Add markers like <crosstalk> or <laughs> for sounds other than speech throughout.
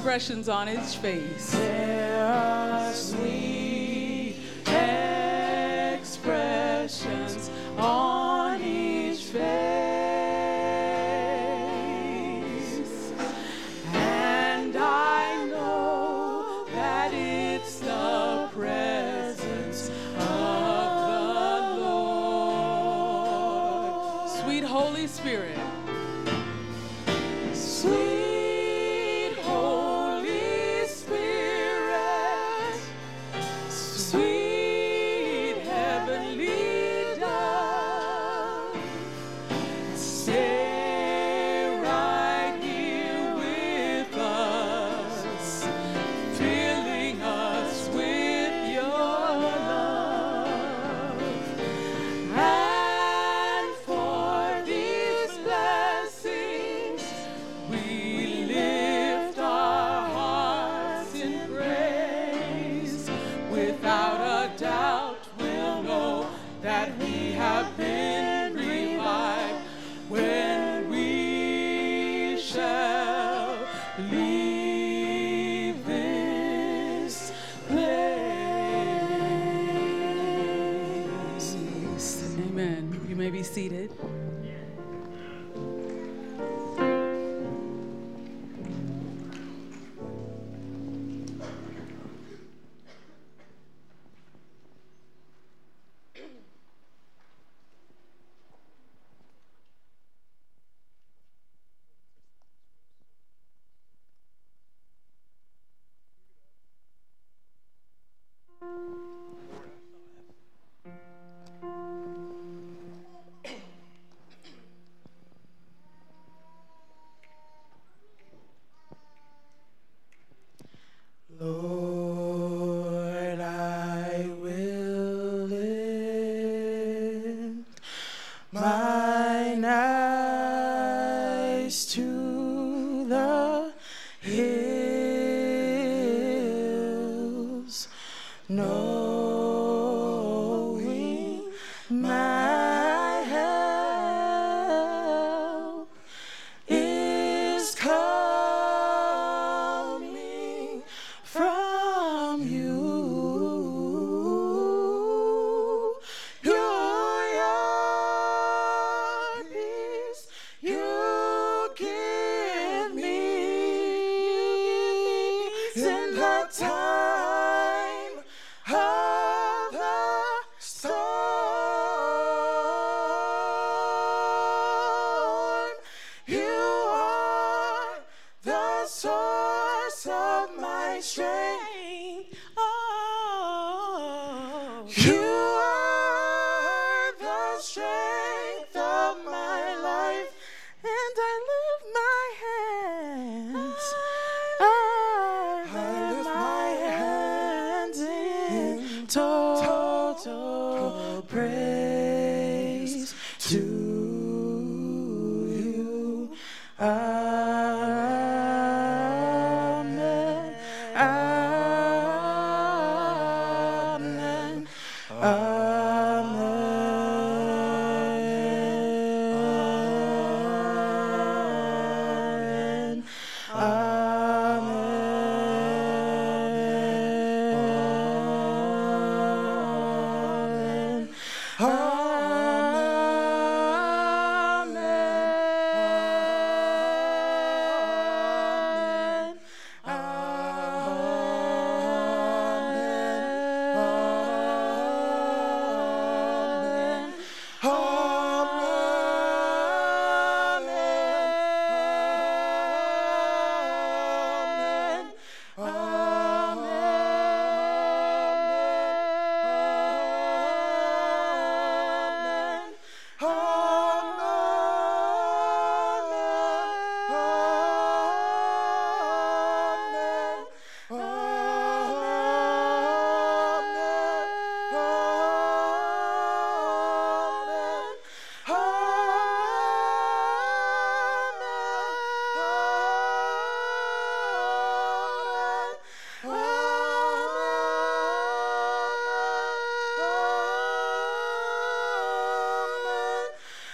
expressions on his face. There sweet expressions on his face. And I know that it's the presence of the Lord. Sweet Holy Spirit.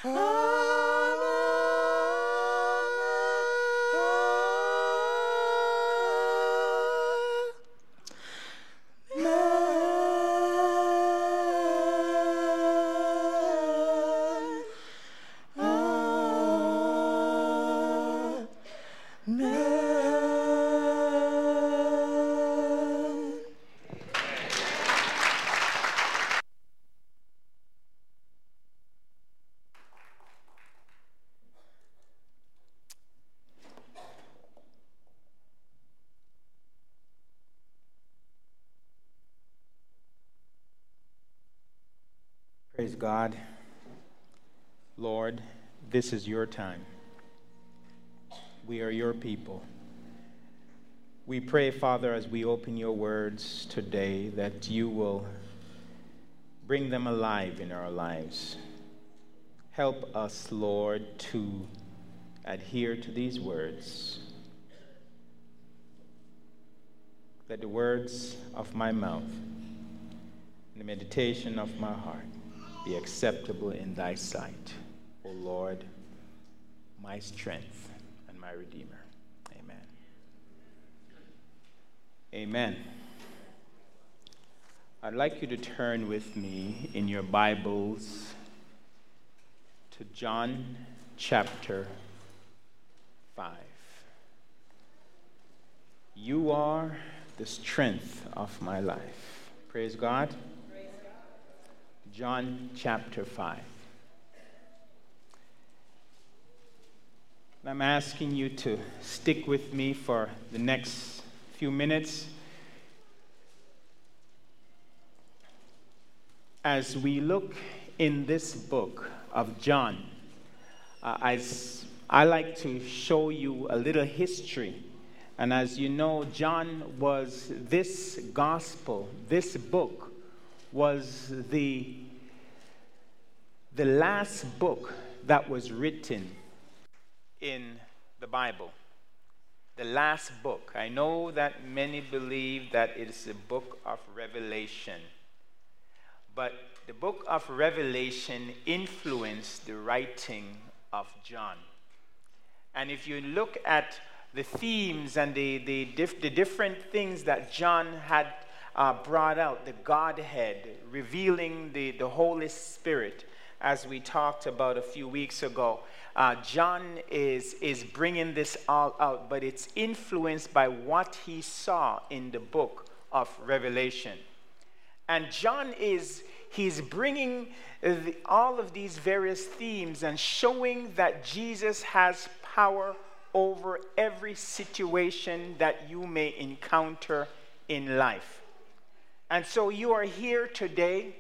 Oh. <gasps> <gasps> <laughs> Praise God. Lord, this is your time. We are your people. We pray, Father, as we open your words today, that you will bring them alive in our lives. Help us, Lord, to adhere to these words. Let the words of my mouth and the meditation of my heart be acceptable in thy sight, O Lord, my strength and my Redeemer. Amen. Amen. I'd like you to turn with me in your Bibles to John chapter 5. You are the strength of my life. Praise God. John chapter 5. I'm asking you to stick with me for the next few minutes as we look in this book of John. Uh, as I like to show you a little history. And as you know, John was this gospel, this book was the the last book that was written in the Bible. The last book. I know that many believe that it's the book of Revelation. But the book of Revelation influenced the writing of John. And if you look at the themes and the, the, dif- the different things that John had uh, brought out, the Godhead, revealing the, the Holy Spirit, as we talked about a few weeks ago. Uh, John is, is bringing this all out, but it's influenced by what he saw in the book of Revelation. And John is, he's bringing the, all of these various themes and showing that Jesus has power over every situation that you may encounter in life. And so you are here today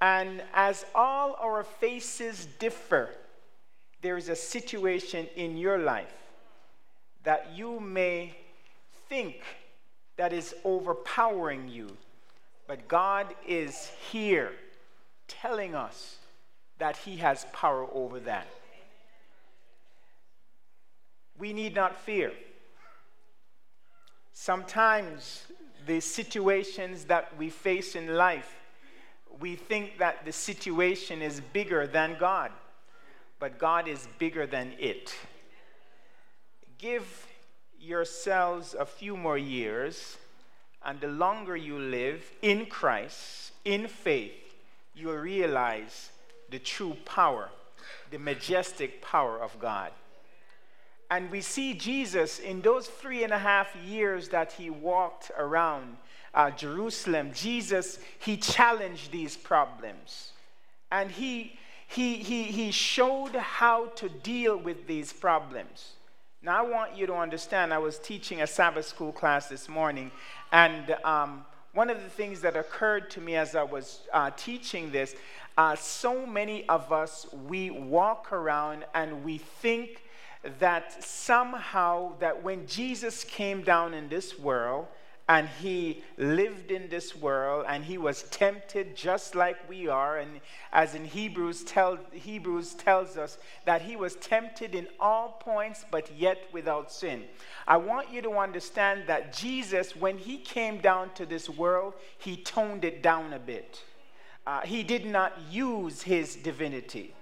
and as all our faces differ, there is a situation in your life that you may think that is overpowering you. But God is here telling us that He has power over that. We need not fear. Sometimes the situations that we face in life we think that the situation is bigger than God, but God is bigger than it. Give yourselves a few more years, and the longer you live in Christ, in faith, you'll realize the true power, the majestic power of God. And we see Jesus in those three and a half years that he walked around uh, Jerusalem, Jesus, he challenged these problems. And he, he, he, he showed how to deal with these problems. Now, I want you to understand, I was teaching a Sabbath school class this morning, and um, one of the things that occurred to me as I was uh, teaching this, uh, so many of us, we walk around and we think that somehow that when Jesus came down in this world, and he lived in this world and he was tempted just like we are. And as in hebrews tell, hebrews tells us that he was tempted in all points but yet without sin. I want you to understand that jesus when he came down to this world he toned it down a bit. Uh, he did not use his divinity.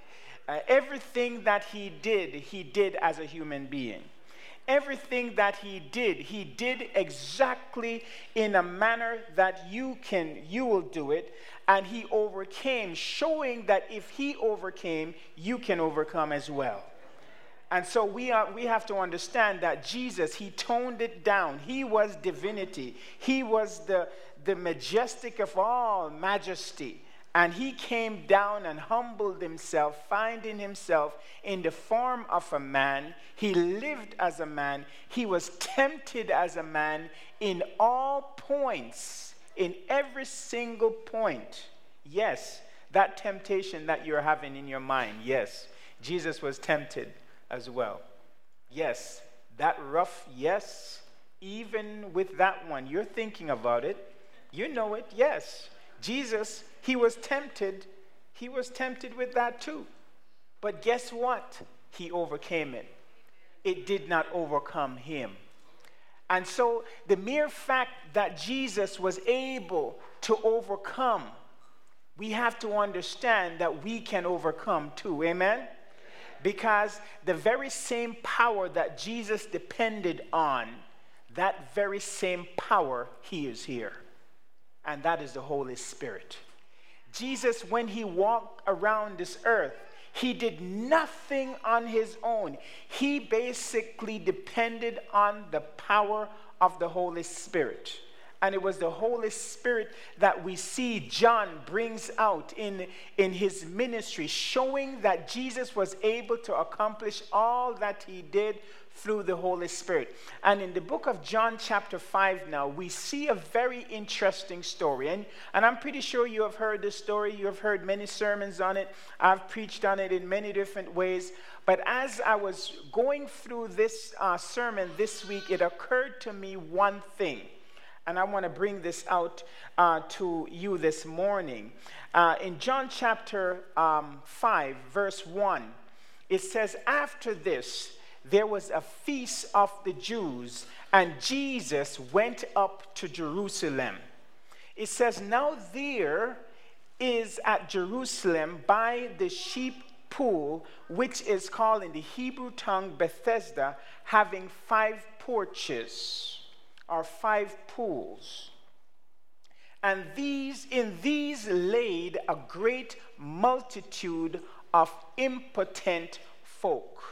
Uh, everything that he did he did as a human being everything that he did, he did exactly in a manner that you can, you will do it. And he overcame, showing that if he overcame, you can overcome as well. And so we, are, we have to understand that Jesus, he toned it down. He was divinity, he was the, the majestic of all majesty. And he came down and humbled himself, finding himself in the form of a man. He lived as a man. He was tempted as a man in all points, in every single point. Yes, that temptation that you're having in your mind, yes, Jesus was tempted as well. Yes, that rough yes, even with that one, you're thinking about it. You know it, yes. Jesus, he was tempted. He was tempted with that too. But guess what? He overcame it. It did not overcome him. And so the mere fact that Jesus was able to overcome, we have to understand that we can overcome too. Amen? Because the very same power that Jesus depended on, that very same power, he is here. And that is the Holy Spirit. Jesus, when he walked around this earth, he did nothing on his own. He basically depended on the power of the Holy Spirit. And it was the Holy Spirit that we see John brings out in, in his ministry, showing that Jesus was able to accomplish all that he did through the Holy Spirit. And in the book of John, chapter 5, now, we see a very interesting story. And, and I'm pretty sure you have heard this story. You have heard many sermons on it. I've preached on it in many different ways. But as I was going through this uh, sermon this week, it occurred to me one thing and I want to bring this out uh, to you this morning. Uh, in John chapter um, 5, verse 1, it says, After this, there was a feast of the Jews, and Jesus went up to Jerusalem. It says, Now there is at Jerusalem by the sheep pool, which is called in the Hebrew tongue Bethesda, having five porches are five pools. And these, in these laid a great multitude of impotent folk,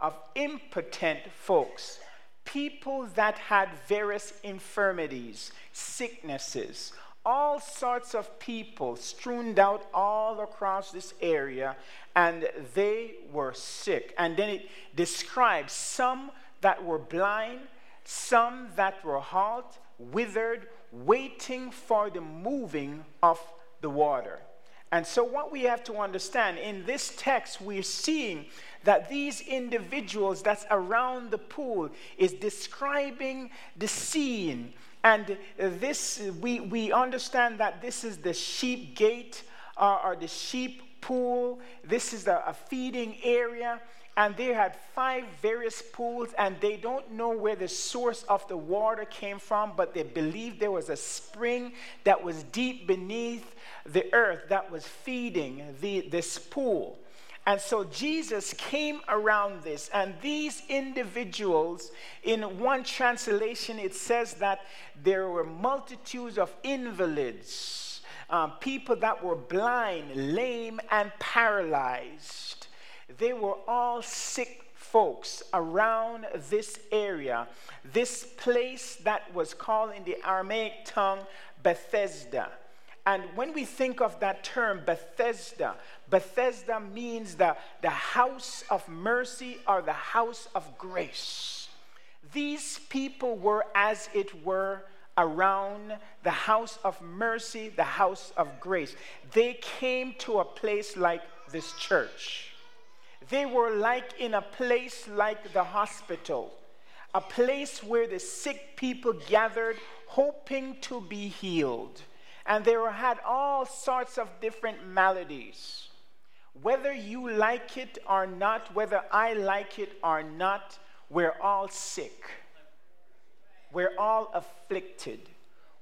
of impotent folks, people that had various infirmities, sicknesses, all sorts of people strewn out all across this area, and they were sick. And then it describes some that were blind, some that were halt, withered, waiting for the moving of the water. And so, what we have to understand in this text, we're seeing that these individuals that's around the pool is describing the scene. And this, we, we understand that this is the sheep gate uh, or the sheep pool. This is a, a feeding area and they had five various pools, and they don't know where the source of the water came from, but they believed there was a spring that was deep beneath the earth that was feeding the, this pool. And so Jesus came around this, and these individuals, in one translation, it says that there were multitudes of invalids, um, people that were blind, lame, and paralyzed they were all sick folks around this area, this place that was called in the Aramaic tongue Bethesda. And when we think of that term, Bethesda, Bethesda means the, the house of mercy or the house of grace. These people were, as it were, around the house of mercy, the house of grace. They came to a place like this church they were like in a place like the hospital, a place where the sick people gathered hoping to be healed. And they were, had all sorts of different maladies. Whether you like it or not, whether I like it or not, we're all sick. We're all afflicted.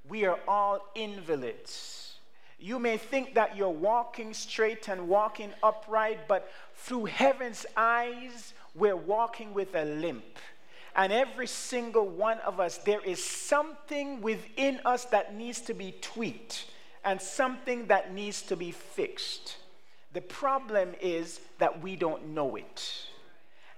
We are all invalids. You may think that you're walking straight and walking upright, but through heaven's eyes, we're walking with a limp. And every single one of us, there is something within us that needs to be tweaked and something that needs to be fixed. The problem is that we don't know it.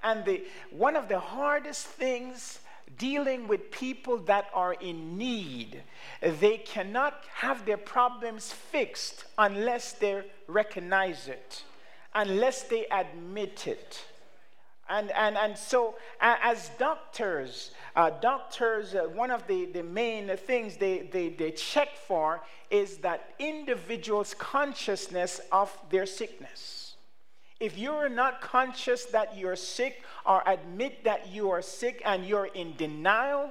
And the, one of the hardest things dealing with people that are in need, they cannot have their problems fixed unless they recognize it, unless they admit it. And, and, and so, as doctors, uh, doctors, uh, one of the, the main things they, they, they check for is that individual's consciousness of their sickness. If you're not conscious that you're sick or admit that you are sick and you're in denial,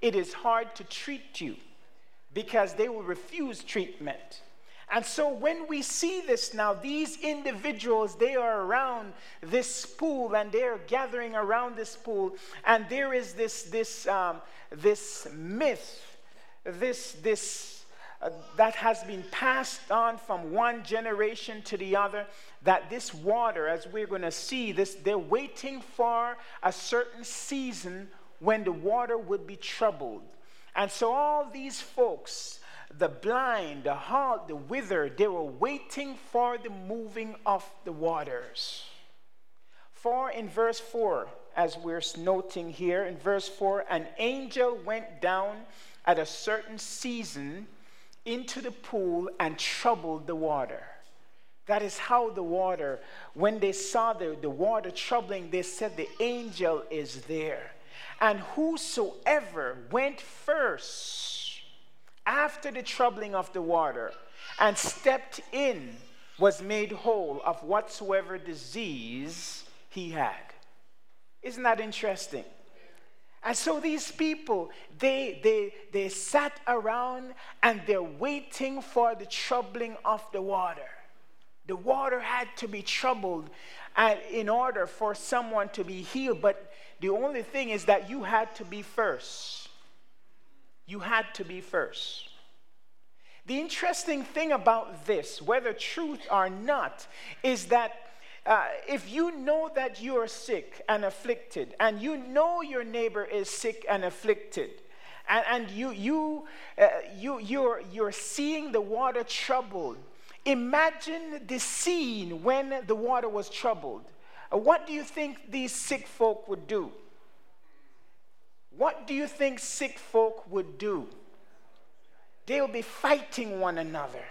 it is hard to treat you because they will refuse treatment. And so when we see this now, these individuals, they are around this pool and they're gathering around this pool, and there is this, this, um, this myth, this, this uh, that has been passed on from one generation to the other that this water as we're going to see this they're waiting for a certain season when the water would be troubled. And so all these folks the blind, the halt, the withered, they were waiting for the moving of the waters. For in verse 4, as we're noting here, in verse 4, an angel went down at a certain season into the pool and troubled the water. That is how the water, when they saw the, the water troubling, they said, The angel is there. And whosoever went first, after the troubling of the water and stepped in was made whole of whatsoever disease he had. Isn't that interesting? And so these people, they, they, they sat around and they're waiting for the troubling of the water. The water had to be troubled uh, in order for someone to be healed. But the only thing is that you had to be first. You had to be first. The interesting thing about this, whether truth or not, is that uh, if you know that you are sick and afflicted, and you know your neighbor is sick and afflicted, and, and you, you, uh, you, you're, you're seeing the water troubled, imagine the scene when the water was troubled. Uh, what do you think these sick folk would do? What do you think sick folk would do? They will be fighting one another.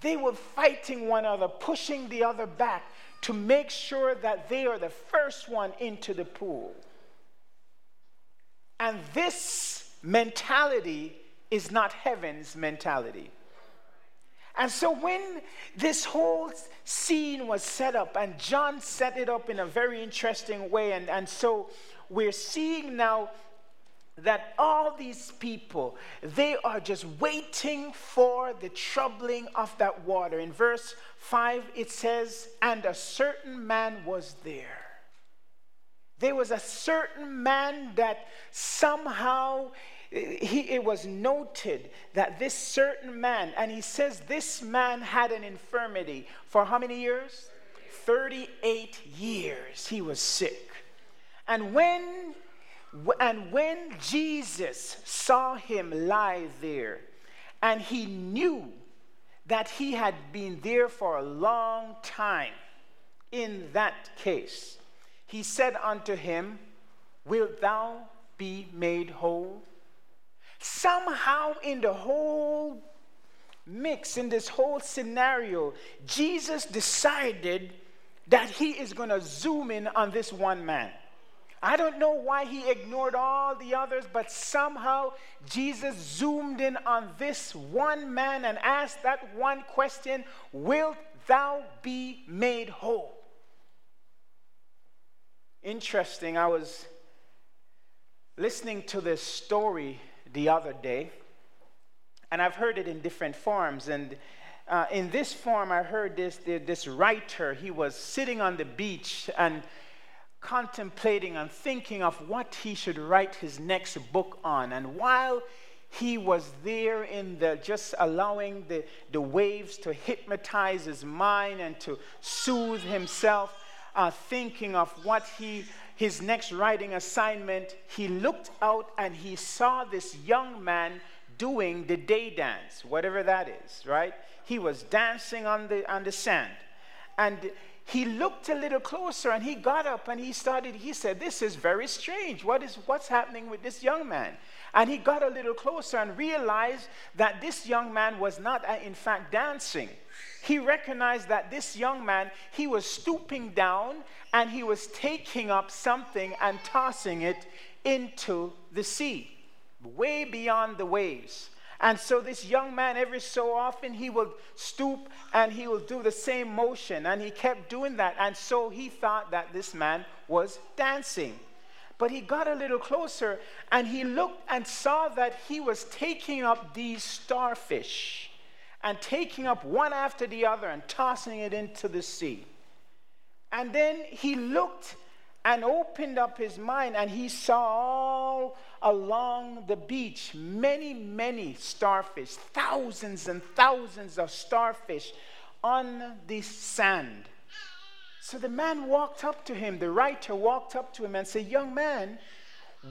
They were fighting one another, pushing the other back to make sure that they are the first one into the pool. And this mentality is not heaven's mentality. And so when this whole scene was set up, and John set it up in a very interesting way, and, and so we're seeing now that all these people they are just waiting for the troubling of that water. In verse 5 it says and a certain man was there. There was a certain man that somehow he, it was noted that this certain man and he says this man had an infirmity for how many years? 38 years he was sick. And when and when Jesus saw him lie there, and he knew that he had been there for a long time in that case, he said unto him, Wilt thou be made whole? Somehow, in the whole mix, in this whole scenario, Jesus decided that he is going to zoom in on this one man. I don't know why he ignored all the others, but somehow Jesus zoomed in on this one man and asked that one question Wilt thou be made whole? Interesting, I was listening to this story the other day, and I've heard it in different forms. And uh, in this form, I heard this, this writer, he was sitting on the beach and contemplating and thinking of what he should write his next book on. And while he was there in the just allowing the, the waves to hypnotize his mind and to soothe himself, uh, thinking of what he his next writing assignment, he looked out and he saw this young man doing the day dance, whatever that is, right? He was dancing on the on the sand. And he looked a little closer and he got up and he started he said this is very strange. What is what's happening with this young man? And he got a little closer and realized that this young man was not uh, in fact dancing. He recognized that this young man he was stooping down and he was taking up something and tossing it into the sea way beyond the waves and so this young man, every so often, he would stoop and he would do the same motion. And he kept doing that. And so he thought that this man was dancing. But he got a little closer and he looked and saw that he was taking up these starfish and taking up one after the other and tossing it into the sea. And then he looked and opened up his mind and he saw all along the beach many, many starfish, thousands and thousands of starfish on the sand. So the man walked up to him, the writer walked up to him and said, Young man,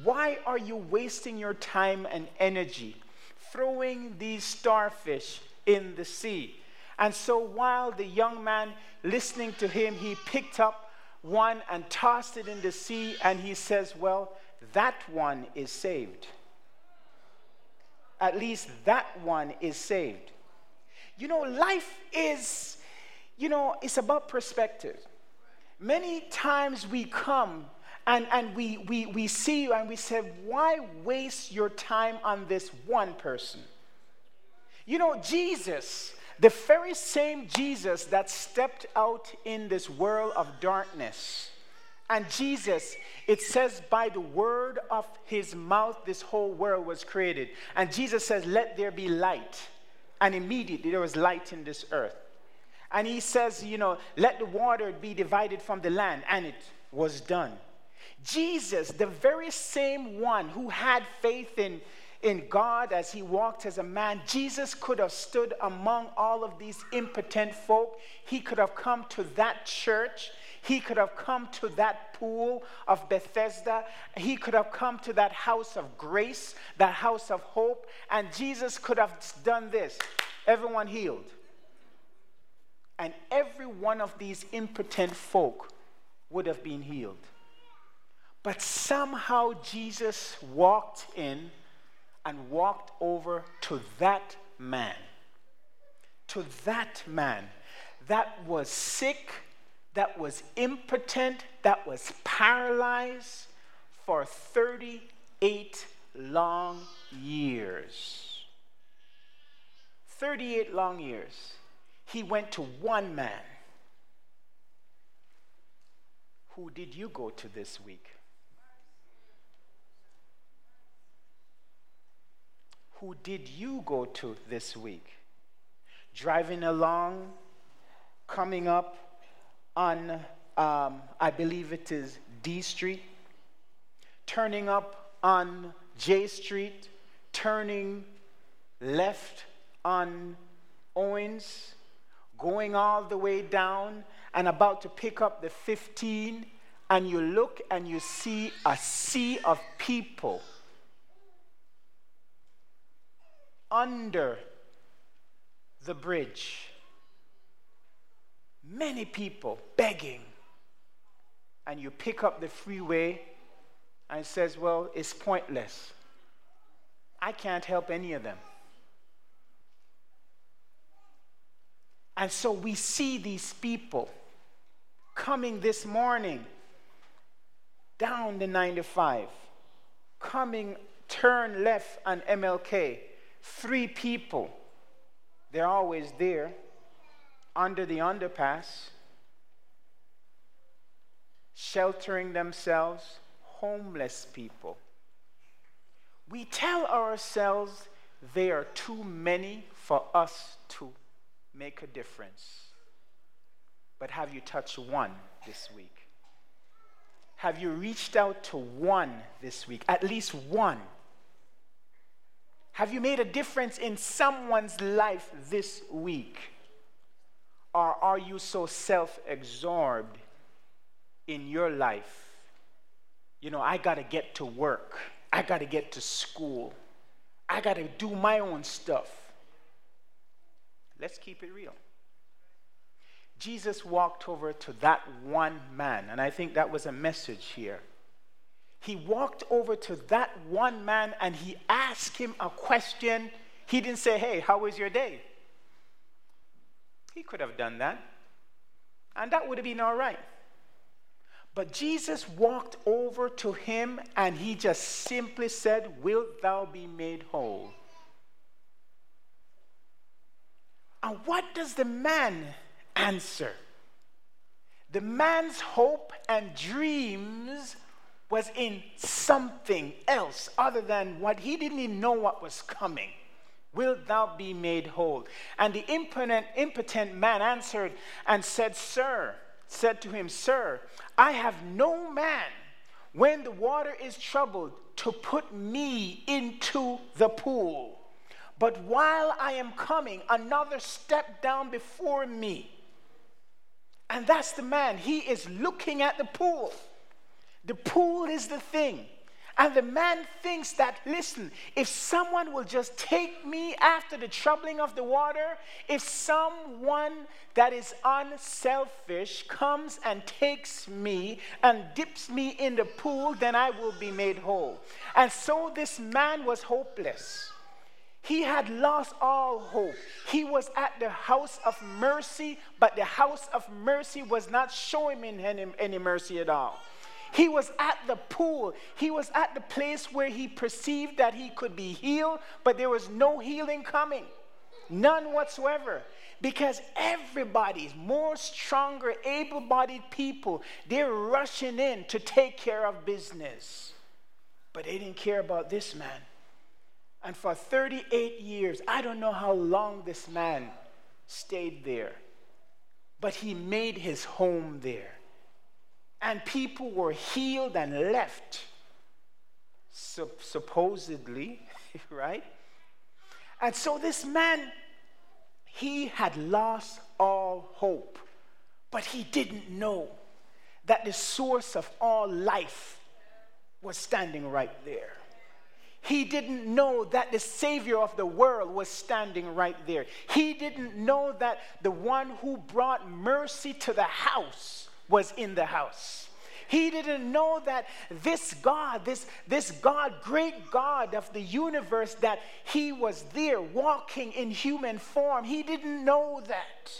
why are you wasting your time and energy throwing these starfish in the sea? And so while the young man listening to him, he picked up one and tossed it in the sea, and he says, Well, that one is saved. At least that one is saved. You know, life is, you know, it's about perspective. Many times we come and, and we, we, we see you and we say, why waste your time on this one person? You know, Jesus, the very same Jesus that stepped out in this world of darkness, and Jesus, it says, by the word of his mouth, this whole world was created. And Jesus says, Let there be light. And immediately there was light in this earth. And he says, You know, let the water be divided from the land. And it was done. Jesus, the very same one who had faith in, in God as he walked as a man, Jesus could have stood among all of these impotent folk. He could have come to that church he could have come to that pool of Bethesda. He could have come to that house of grace, that house of hope. And Jesus could have done this everyone healed. And every one of these impotent folk would have been healed. But somehow Jesus walked in and walked over to that man. To that man that was sick that was impotent, that was paralyzed for 38 long years. 38 long years. He went to one man. Who did you go to this week? Who did you go to this week? Driving along, coming up on, um, I believe it is D Street, turning up on J Street, turning left on Owens, going all the way down and about to pick up the 15, and you look and you see a sea of people under the bridge many people begging. And you pick up the freeway and it says, Well, it's pointless. I can't help any of them. And so we see these people coming this morning down the 95, coming, turn left on MLK. Three people. They're always there under the underpass, sheltering themselves, homeless people. We tell ourselves they are too many for us to make a difference. But have you touched one this week? Have you reached out to one this week? At least one. Have you made a difference in someone's life this week? Or are you so self absorbed in your life? You know, I got to get to work, I got to get to school, I got to do my own stuff. Let's keep it real. Jesus walked over to that one man, and I think that was a message here. He walked over to that one man and he asked him a question. He didn't say, Hey, how was your day? He could have done that, and that would have been all right. But Jesus walked over to him and he just simply said, Wilt thou be made whole? And what does the man answer? The man's hope and dreams was in something else other than what he didn't even know what was coming. Wilt thou be made whole? And the impotent, impotent man answered and said, Sir, said to him, Sir, I have no man when the water is troubled to put me into the pool. But while I am coming, another step down before me. And that's the man. He is looking at the pool. The pool is the thing. And the man thinks that, listen, if someone will just take me after the troubling of the water, if someone that is unselfish comes and takes me and dips me in the pool, then I will be made whole. And so this man was hopeless. He had lost all hope. He was at the house of mercy, but the house of mercy was not showing him any, mercy at all. He was at the pool. He was at the place where he perceived that he could be healed, but there was no healing coming. None whatsoever. Because everybody's more stronger, able bodied people, they're rushing in to take care of business. But they didn't care about this man. And for 38 years, I don't know how long this man stayed there, but he made his home there and people were healed and left, supposedly, <laughs> right? And so this man, he had lost all hope, but he didn't know that the source of all life was standing right there. He didn't know that the Savior of the world was standing right there. He didn't know that the one who brought mercy to the house was in the house. He didn't know that this God, this, this God, great God of the universe, that he was there walking in human form. He didn't know that.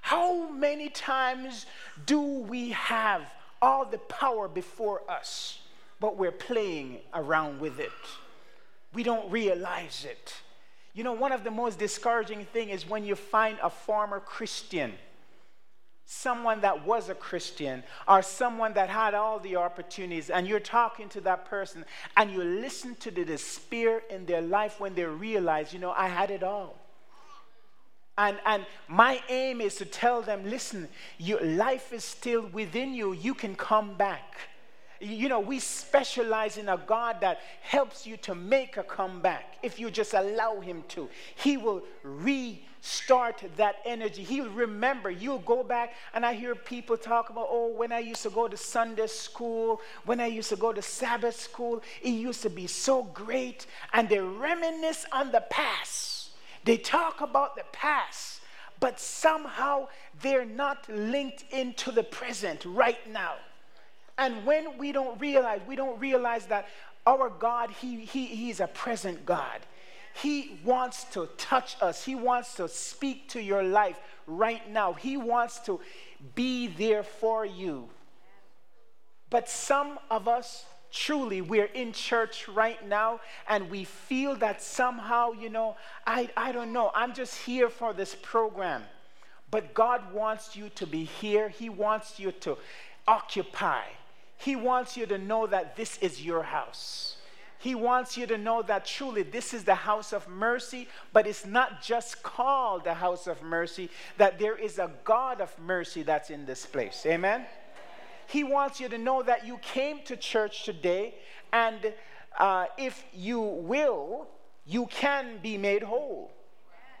How many times do we have all the power before us, but we're playing around with it? We don't realize it. You know, one of the most discouraging things is when you find a former Christian someone that was a Christian or someone that had all the opportunities, and you're talking to that person and you listen to the despair in their life when they realize, you know, I had it all. And, and my aim is to tell them listen, your life is still within you. You can come back. You know, we specialize in a God that helps you to make a comeback if you just allow Him to. He will restart that energy. He'll remember. You'll go back, and I hear people talk about, oh, when I used to go to Sunday school, when I used to go to Sabbath school, it used to be so great. And they reminisce on the past. They talk about the past, but somehow they're not linked into the present right now. And when we don't realize, we don't realize that our God, he, he, He's a present God. He wants to touch us. He wants to speak to your life right now. He wants to be there for you. But some of us, truly, we're in church right now and we feel that somehow, you know, I, I don't know, I'm just here for this program. But God wants you to be here, He wants you to occupy, He wants you to know that this is your house. He wants you to know that truly this is the house of mercy, but it's not just called the house of mercy, that there is a God of mercy that's in this place. Amen? He wants you to know that you came to church today, and uh, if you will, you can be made whole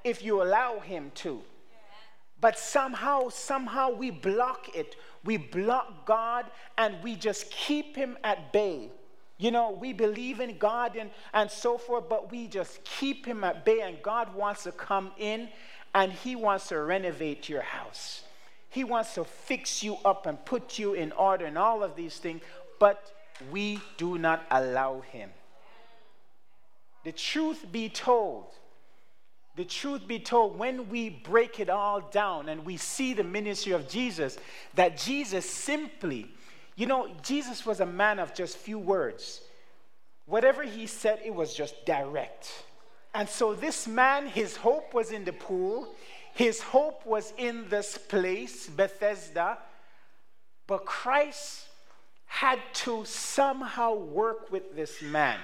if you allow Him to. But somehow, somehow we block it. We block God and we just keep Him at bay you know, we believe in God and, and so forth, but we just keep him at bay, and God wants to come in and he wants to renovate your house. He wants to fix you up and put you in order and all of these things, but we do not allow him. The truth be told, the truth be told, when we break it all down and we see the ministry of Jesus, that Jesus simply, you know, Jesus was a man of just few words. Whatever he said, it was just direct. And so this man, his hope was in the pool, his hope was in this place, Bethesda, but Christ had to somehow work with this man.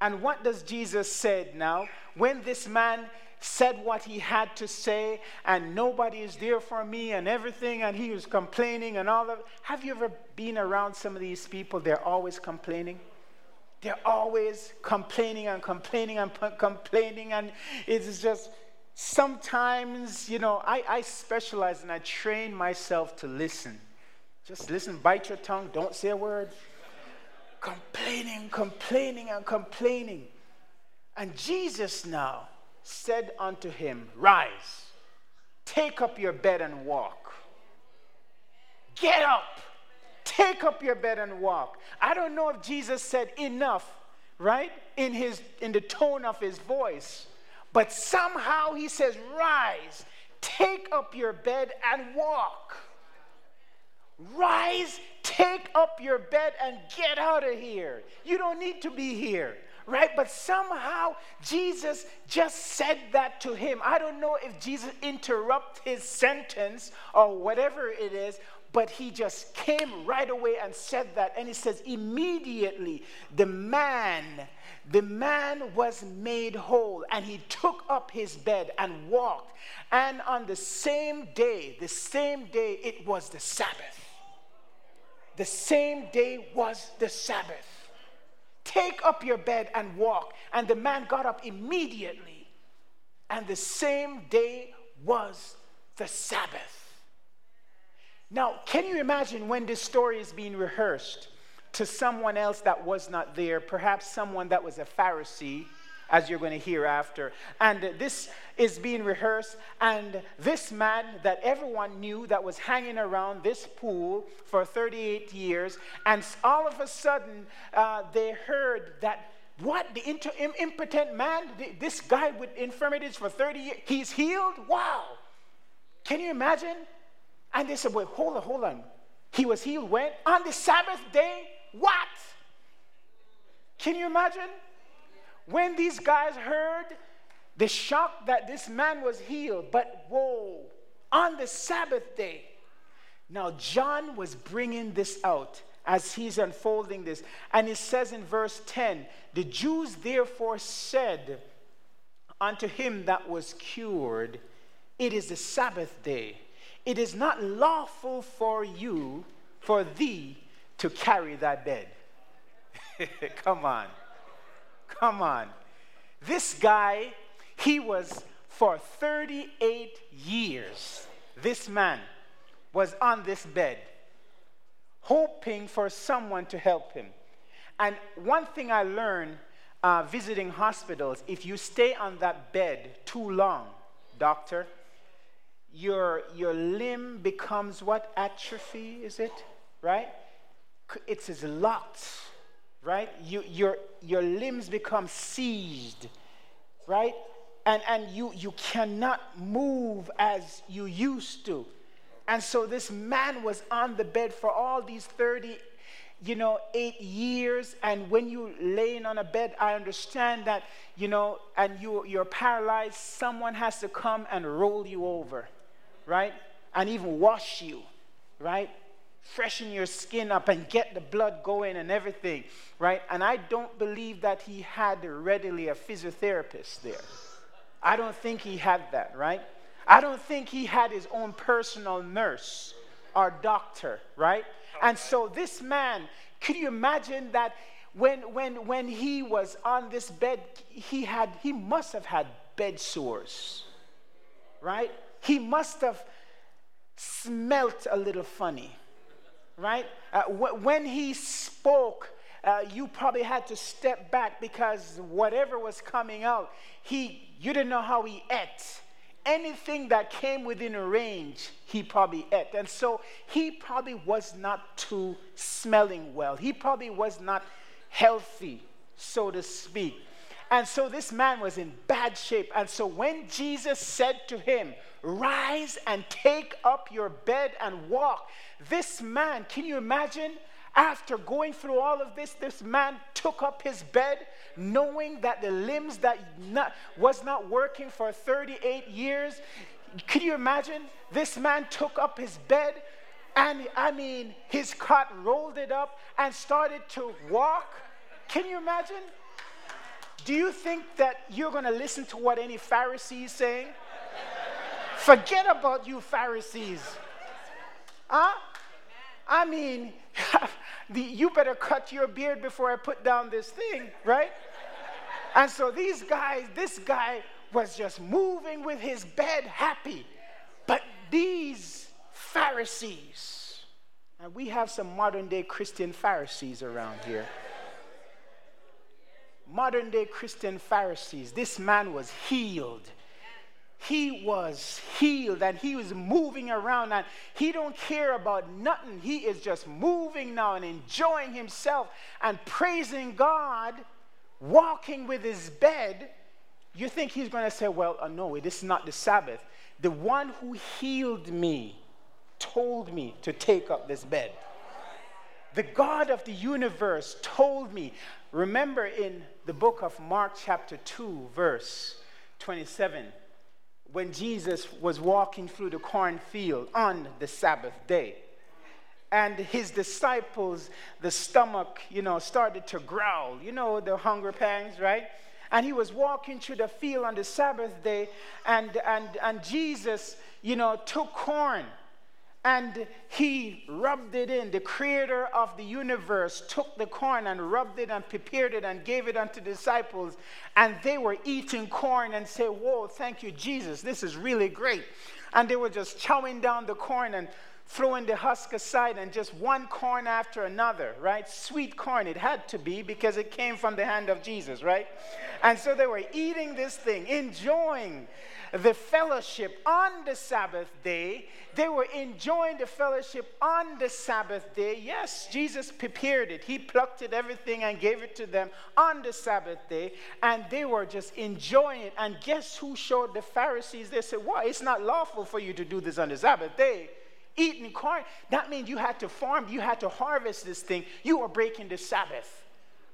And what does Jesus said now? When this man said what he had to say and nobody is there for me and everything and he was complaining and all of have you ever been around some of these people? They're always complaining. They're always complaining and complaining and complaining and it's just sometimes you know I, I specialize and i train myself to listen. Just listen bite your tongue don't say a word. Complaining complaining and complaining. And jesus now said unto him, Rise, take up your bed and walk. Get up, take up your bed and walk. I don't know if Jesus said enough, right? In his in the tone of his voice. But somehow he says, Rise, take up your bed and walk. Rise, take up your bed and get out of here. You don't need to be here right? But somehow Jesus just said that to him. I don't know if Jesus interrupted his sentence or whatever it is, but he just came right away and said that. And he says, immediately the man, the man was made whole, and he took up his bed and walked. And on the same day, the same day, it was the Sabbath. The same day was the Sabbath. Take up your bed and walk. And the man got up immediately. And the same day was the Sabbath. Now, can you imagine when this story is being rehearsed to someone else that was not there, perhaps someone that was a Pharisee? As you're going to hear after. And this is being rehearsed, and this man that everyone knew that was hanging around this pool for 38 years, and all of a sudden uh, they heard that. What? The inter- impotent man? This guy with infirmities for 30 years, he's healed? Wow. Can you imagine? And they said, Wait, hold on, hold on. He was healed when? On the Sabbath day? What? Can you imagine? When these guys heard the shock that this man was healed, but whoa, on the Sabbath day. Now, John was bringing this out as he's unfolding this. And it says in verse 10 The Jews therefore said unto him that was cured, It is the Sabbath day. It is not lawful for you, for thee, to carry thy bed. <laughs> Come on. Come on. This guy, he was for 38 years, this man was on this bed, hoping for someone to help him. And one thing I learned uh, visiting hospitals if you stay on that bed too long, doctor, your, your limb becomes what? Atrophy, is it? Right? It's locked right? You, your, your limbs become seized, right? And, and you, you cannot move as you used to. And so this man was on the bed for all these 30, you know, eight years. And when you laying on a bed, I understand that, you know, and you, you're paralyzed, someone has to come and roll you over, right? And even wash you, right? Freshen your skin up and get the blood going and everything, right? And I don't believe that he had readily a physiotherapist there. I don't think he had that, right? I don't think he had his own personal nurse or doctor, right? And so this man, could you imagine that when when when he was on this bed, he had he must have had bed sores, right? He must have smelt a little funny right? Uh, wh- when he spoke, uh, you probably had to step back because whatever was coming out, he, you didn't know how he ate. anything that came within range, he probably ate. And so he probably was not too smelling well. He probably was not healthy, so to speak. And so this man was in bad shape. And so when Jesus said to him, Rise and take up your bed and walk, this man, can you imagine? After going through all of this, this man took up his bed, knowing that the limbs that not, was not working for 38 years. Could you imagine? This man took up his bed, and I mean, his cot rolled it up and started to walk. Can you imagine? Do you think that you're going to listen to what any Pharisees saying? Forget about you Pharisees. Huh? I mean, <laughs> the, you better cut your beard before I put down this thing, right? And so these guys, this guy was just moving with his bed happy. But these Pharisees, and we have some modern day Christian Pharisees around here. Modern day Christian Pharisees. This man was healed he was healed and he was moving around. And he don't care about nothing. He is just moving now and enjoying himself and praising god walking with his bed. You think he's going to say well uh, no this is not the sabbath. The one who healed me told me to take up this bed. The god of the universe told me. Remember in the book of mark chapter 2 verse 27 when Jesus was walking through the cornfield on the Sabbath day. And his disciples, the stomach, you know, started to growl. You know, the hunger pangs, right? And he was walking through the field on the Sabbath day, and, and, and Jesus, you know, took corn and he rubbed it in. The creator of the universe took the corn and rubbed it and prepared it and gave it unto disciples. And they were eating corn and say, Whoa, thank you, Jesus. This is really great. And they were just chowing down the corn and throwing the husk aside and just one corn after another, right? Sweet corn, it had to be because it came from the hand of Jesus, right? And so they were eating this thing, enjoying the fellowship on the Sabbath day. They were enjoying the fellowship on the Sabbath day. Yes, Jesus prepared it. He plucked it, everything, and gave it to them on the Sabbath day. And they were just enjoying it. And guess who showed the Pharisees? They said, Why? It's not lawful for you to do this on the Sabbath day. Eating corn, that means you had to farm, you had to harvest this thing. You are breaking the Sabbath.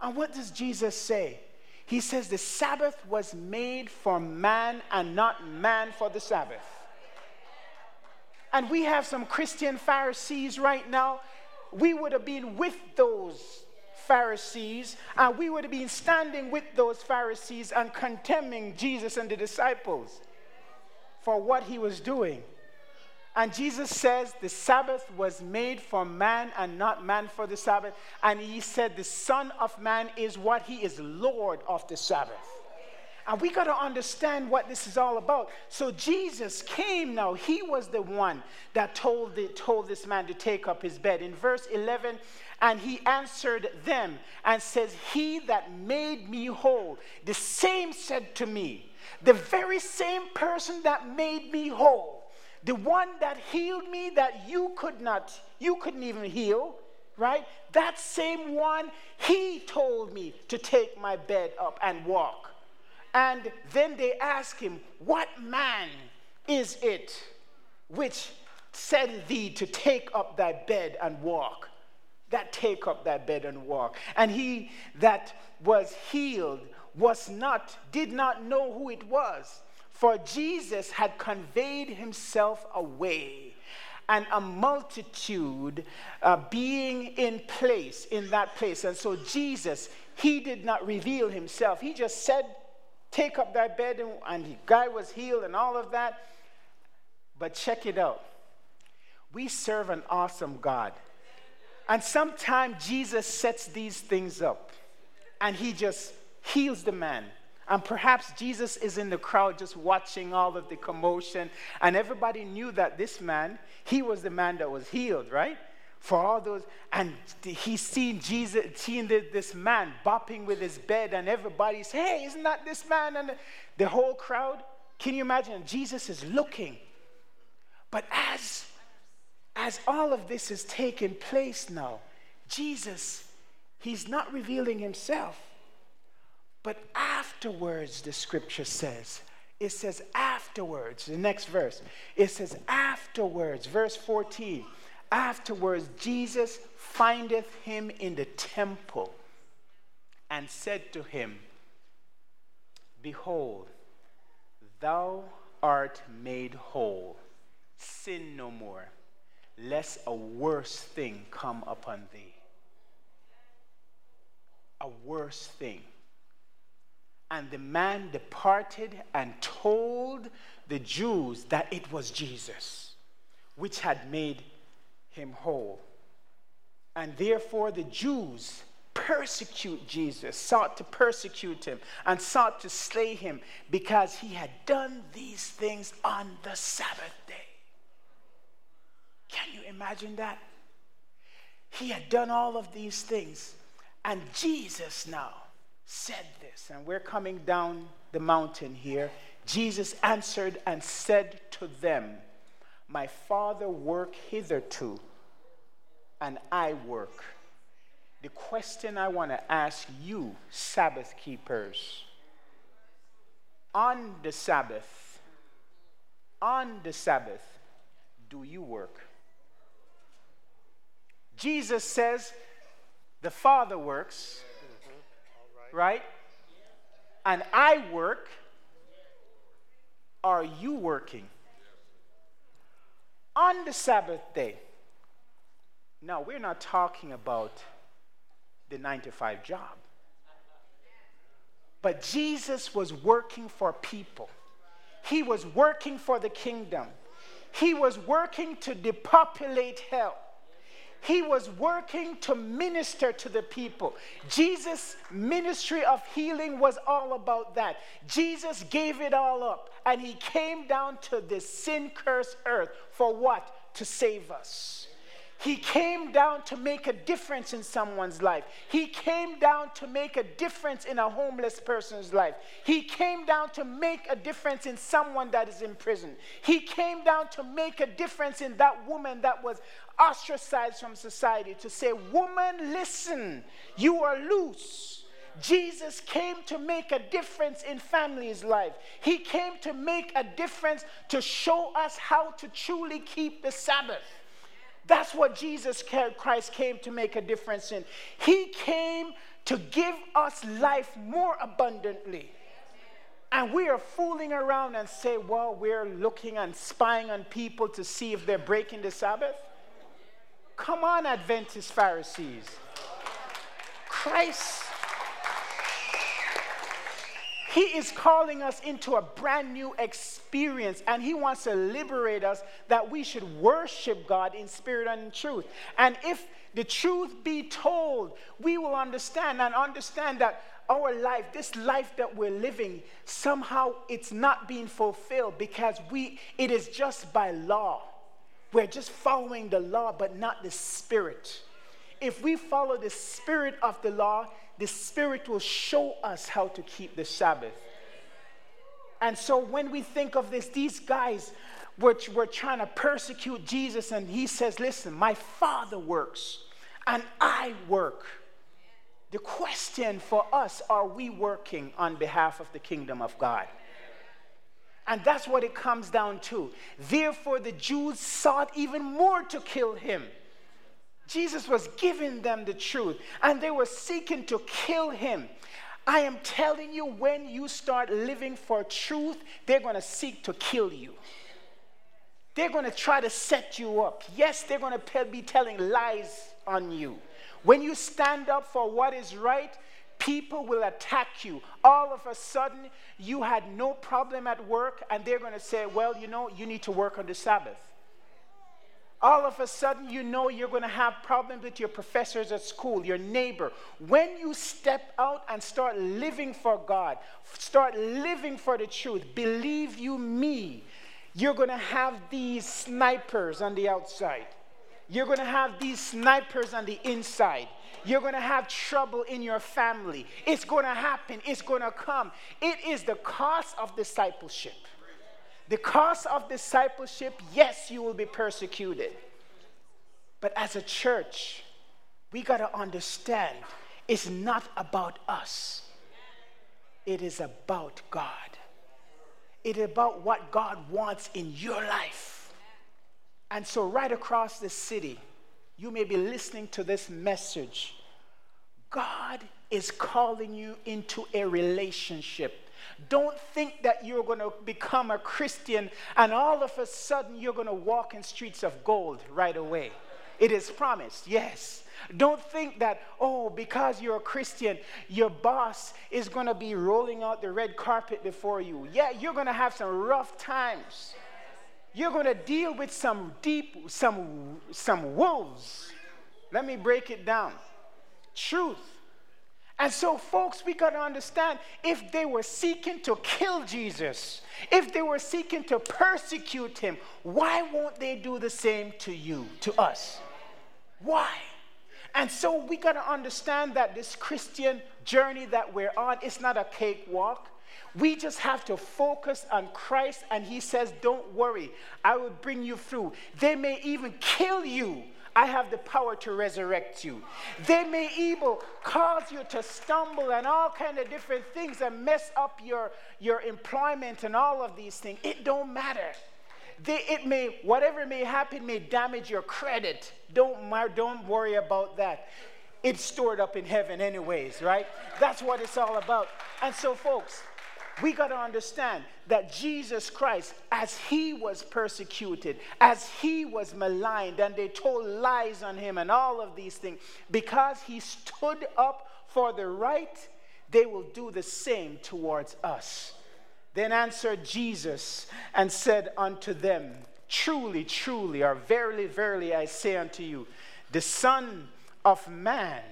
And what does Jesus say? He says the Sabbath was made for man and not man for the Sabbath. And we have some Christian Pharisees right now. We would have been with those Pharisees, and we would have been standing with those Pharisees and condemning Jesus and the disciples for what he was doing. And Jesus says the Sabbath was made for man and not man for the Sabbath. And he said the Son of Man is what? He is Lord of the Sabbath. And we got to understand what this is all about. So Jesus came now. He was the one that told, the, told this man to take up his bed. In verse 11, and he answered them and says, He that made me whole, the same said to me, the very same person that made me whole the one that healed me that you could not, you couldn't even heal, right? That same one, he told me to take my bed up and walk. And then they asked him, What man is it which said thee to take up thy bed and walk? That take up thy bed and walk. And he that was healed was not, did not know who it was for Jesus had conveyed himself away, and a multitude uh, being in place, in that place. And so Jesus, he did not reveal himself. He just said, Take up thy bed, and, and the guy was healed and all of that. But check it out. We serve an awesome God. And sometimes Jesus sets these things up and he just heals the man and perhaps Jesus is in the crowd just watching all of the commotion. And everybody knew that this man, he was the man that was healed, right? For all those, and he's seen Jesus, seen this man bopping with his bed, and everybody's, hey, isn't that this man? And the whole crowd, Can you imagine? Jesus is looking. But as, as all of this is taking place now, Jesus, he's not revealing himself. But afterwards, the scripture says, it says afterwards, the next verse, it says afterwards, verse 14, afterwards, Jesus findeth him in the temple and said to him, Behold, thou art made whole. Sin no more, lest a worse thing come upon thee. A worse thing. And the man departed and told the Jews that it was Jesus, which had made him whole. And therefore the Jews persecute Jesus, sought to persecute him, and sought to slay him because he had done these things on the Sabbath day. Can you imagine that? He had done all of these things, and Jesus now said this, and we're coming down the mountain here. Jesus answered and said to them, My Father work hitherto, and I work the question I want to ask you, Sabbath keepers, on the Sabbath, on the Sabbath, do you work? Jesus says the Father works, right? And I work. Are you working? On the Sabbath day. Now, we're not talking about the nine to five job. But Jesus was working for people, He was working for the kingdom, He was working to depopulate hell. He was working to minister to the people. Jesus' ministry of healing was all about that. Jesus gave it all up and he came down to this sin cursed earth for what? To save us. He came down to make a difference in someone's life. He came down to make a difference in a homeless person's life. He came down to make a difference in someone that is in prison. He came down to make a difference in that woman that was ostracized from society to say, Woman, listen, you are loose. Jesus came to make a difference in families' life. He came to make a difference to show us how to truly keep the Sabbath. That's what Jesus Christ came to make a difference in. He came to give us life more abundantly. And we are fooling around and say, well, we're looking and spying on people to see if they're breaking the Sabbath. Come on, Adventist Pharisees. Christ he is calling us into a brand new experience, and He wants to liberate us that we should worship God in spirit and in truth. And if the truth be told, we will understand and understand that our life, this life that we're living, somehow it's not being fulfilled because we it is just by law. We're just following the law, but not the spirit. If we follow the spirit of the law, the Spirit will show us how to keep the Sabbath. And so when we think of this, these guys were, were trying to persecute Jesus, and he says, Listen, my Father works, and I work. The question for us are we working on behalf of the kingdom of God? And that's what it comes down to. Therefore, the Jews sought even more to kill him Jesus was giving them the truth and they were seeking to kill him. I am telling you, when you start living for truth, they're going to seek to kill you. They're going to try to set you up. Yes, they're going to be telling lies on you. When you stand up for what is right, people will attack you. All of a sudden, you had no problem at work, and they're going to say, Well, you know, you need to work on the Sabbath all of a sudden you know you're going to have problems with your professors at school, your neighbor. When you step out and start living for God, start living for the truth, believe you me, you're going to have these snipers on the outside. You're going to have these snipers on the inside. You're going to have trouble in your family. It's going to happen. It's going to come. It is the cost of discipleship. The cost of discipleship, yes, you will be persecuted. But as a church, we got to understand it's not about us, it is about God. It is about what God wants in your life. And so, right across the city, you may be listening to this message. God is calling you into a relationship. Don't think that you're going to become a Christian and all of a sudden you're going to walk in streets of gold right away. It is promised, yes. Don't think that, oh, because you're a Christian, your boss is going to be rolling out the red carpet before you. Yeah, you're going to have some rough times. You're going to deal with some deep, some, some wolves. Let me break it down. Truth. And so, folks, we got to understand if they were seeking to kill Jesus, if they were seeking to persecute him, why won't they do the same to you, to us? Why? And so we got to understand that this Christian journey that we're on is not a cakewalk. We just have to focus on Christ, and He says, Don't worry, I will bring you through. They may even kill you. I have the power to resurrect you. They may even cause you to stumble and all kind of different things and mess up your, your employment and all of these things. It don't matter. They, it may, whatever may happen may damage your credit. Don't, don't worry about that. It's stored up in heaven, anyways, right? That's what it's all about. And so, folks, we got to understand that Jesus Christ, as he was persecuted, as he was maligned, and they told lies on him and all of these things, because he stood up for the right, they will do the same towards us. Then answered Jesus and said unto them, Truly, truly, or verily, verily, I say unto you, the Son of Man,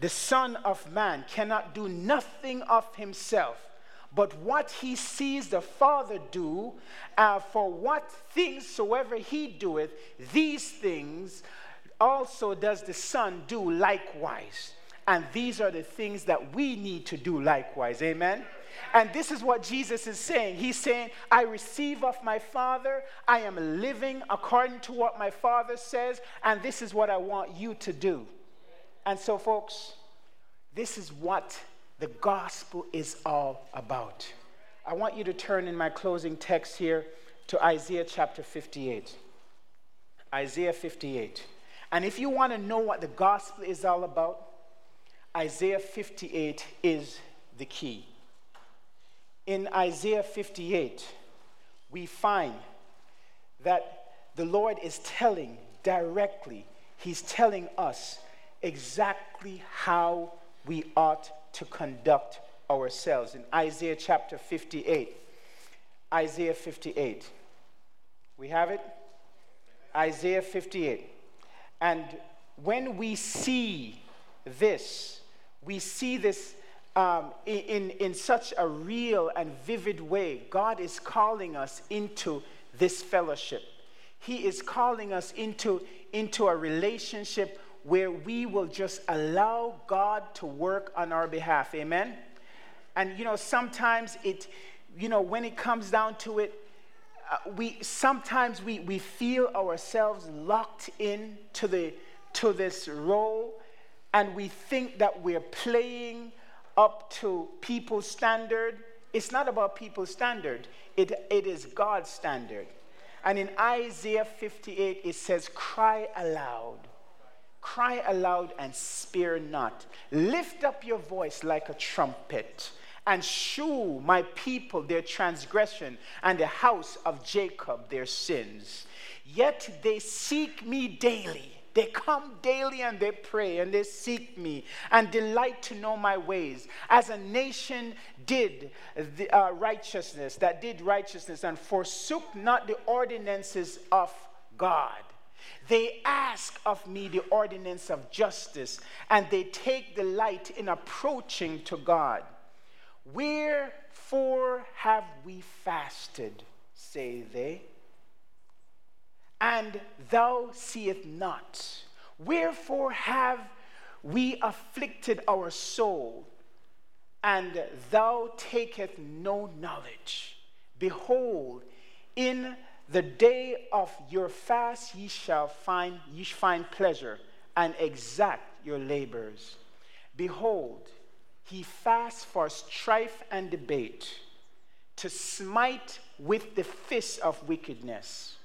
the Son of Man cannot do nothing of himself, but what he sees the Father do, uh, for what things soever he doeth, these things also does the Son do likewise. And these are the things that we need to do likewise. Amen. And this is what Jesus is saying. He's saying, I receive of my Father, I am living according to what my Father says, and this is what I want you to do. And so, folks, this is what the gospel is all about. I want you to turn in my closing text here to Isaiah chapter 58. Isaiah 58. And if you want to know what the gospel is all about, Isaiah 58 is the key in Isaiah 58, we find that the Lord is telling directly, He's telling us exactly how we ought to conduct ourselves. In Isaiah chapter 58, Isaiah 58. We have it? Isaiah 58. And when we see this, we see this um, in, in such a real and vivid way, God is calling us into this fellowship. He is calling us into, into a relationship where we will just allow God to work on our behalf. Amen? And you know, sometimes it, you know, when it comes down to it, uh, we sometimes we, we feel ourselves locked in to the to this role and we think that we're playing up to people's standard. It's not about people's standard, it, it is God's standard. And in Isaiah 58, it says, Cry aloud. Cry aloud and spare not. Lift up your voice like a trumpet and shew my people their transgression and the house of Jacob their sins. Yet they seek me daily they come daily and they pray and they seek me and delight to know my ways. As a nation did the, uh, righteousness, that did righteousness and forsook not the ordinances of God. They ask of me the ordinance of justice, and they take delight in approaching to God. Wherefore have we fasted, say they? and thou seest not. Wherefore have we afflicted our soul, and thou taketh no knowledge? Behold, In the day of your fast ye shall find ye shall find pleasure and exact your labors. Behold, he fasts for strife and debate, to smite with the fist of wickedness.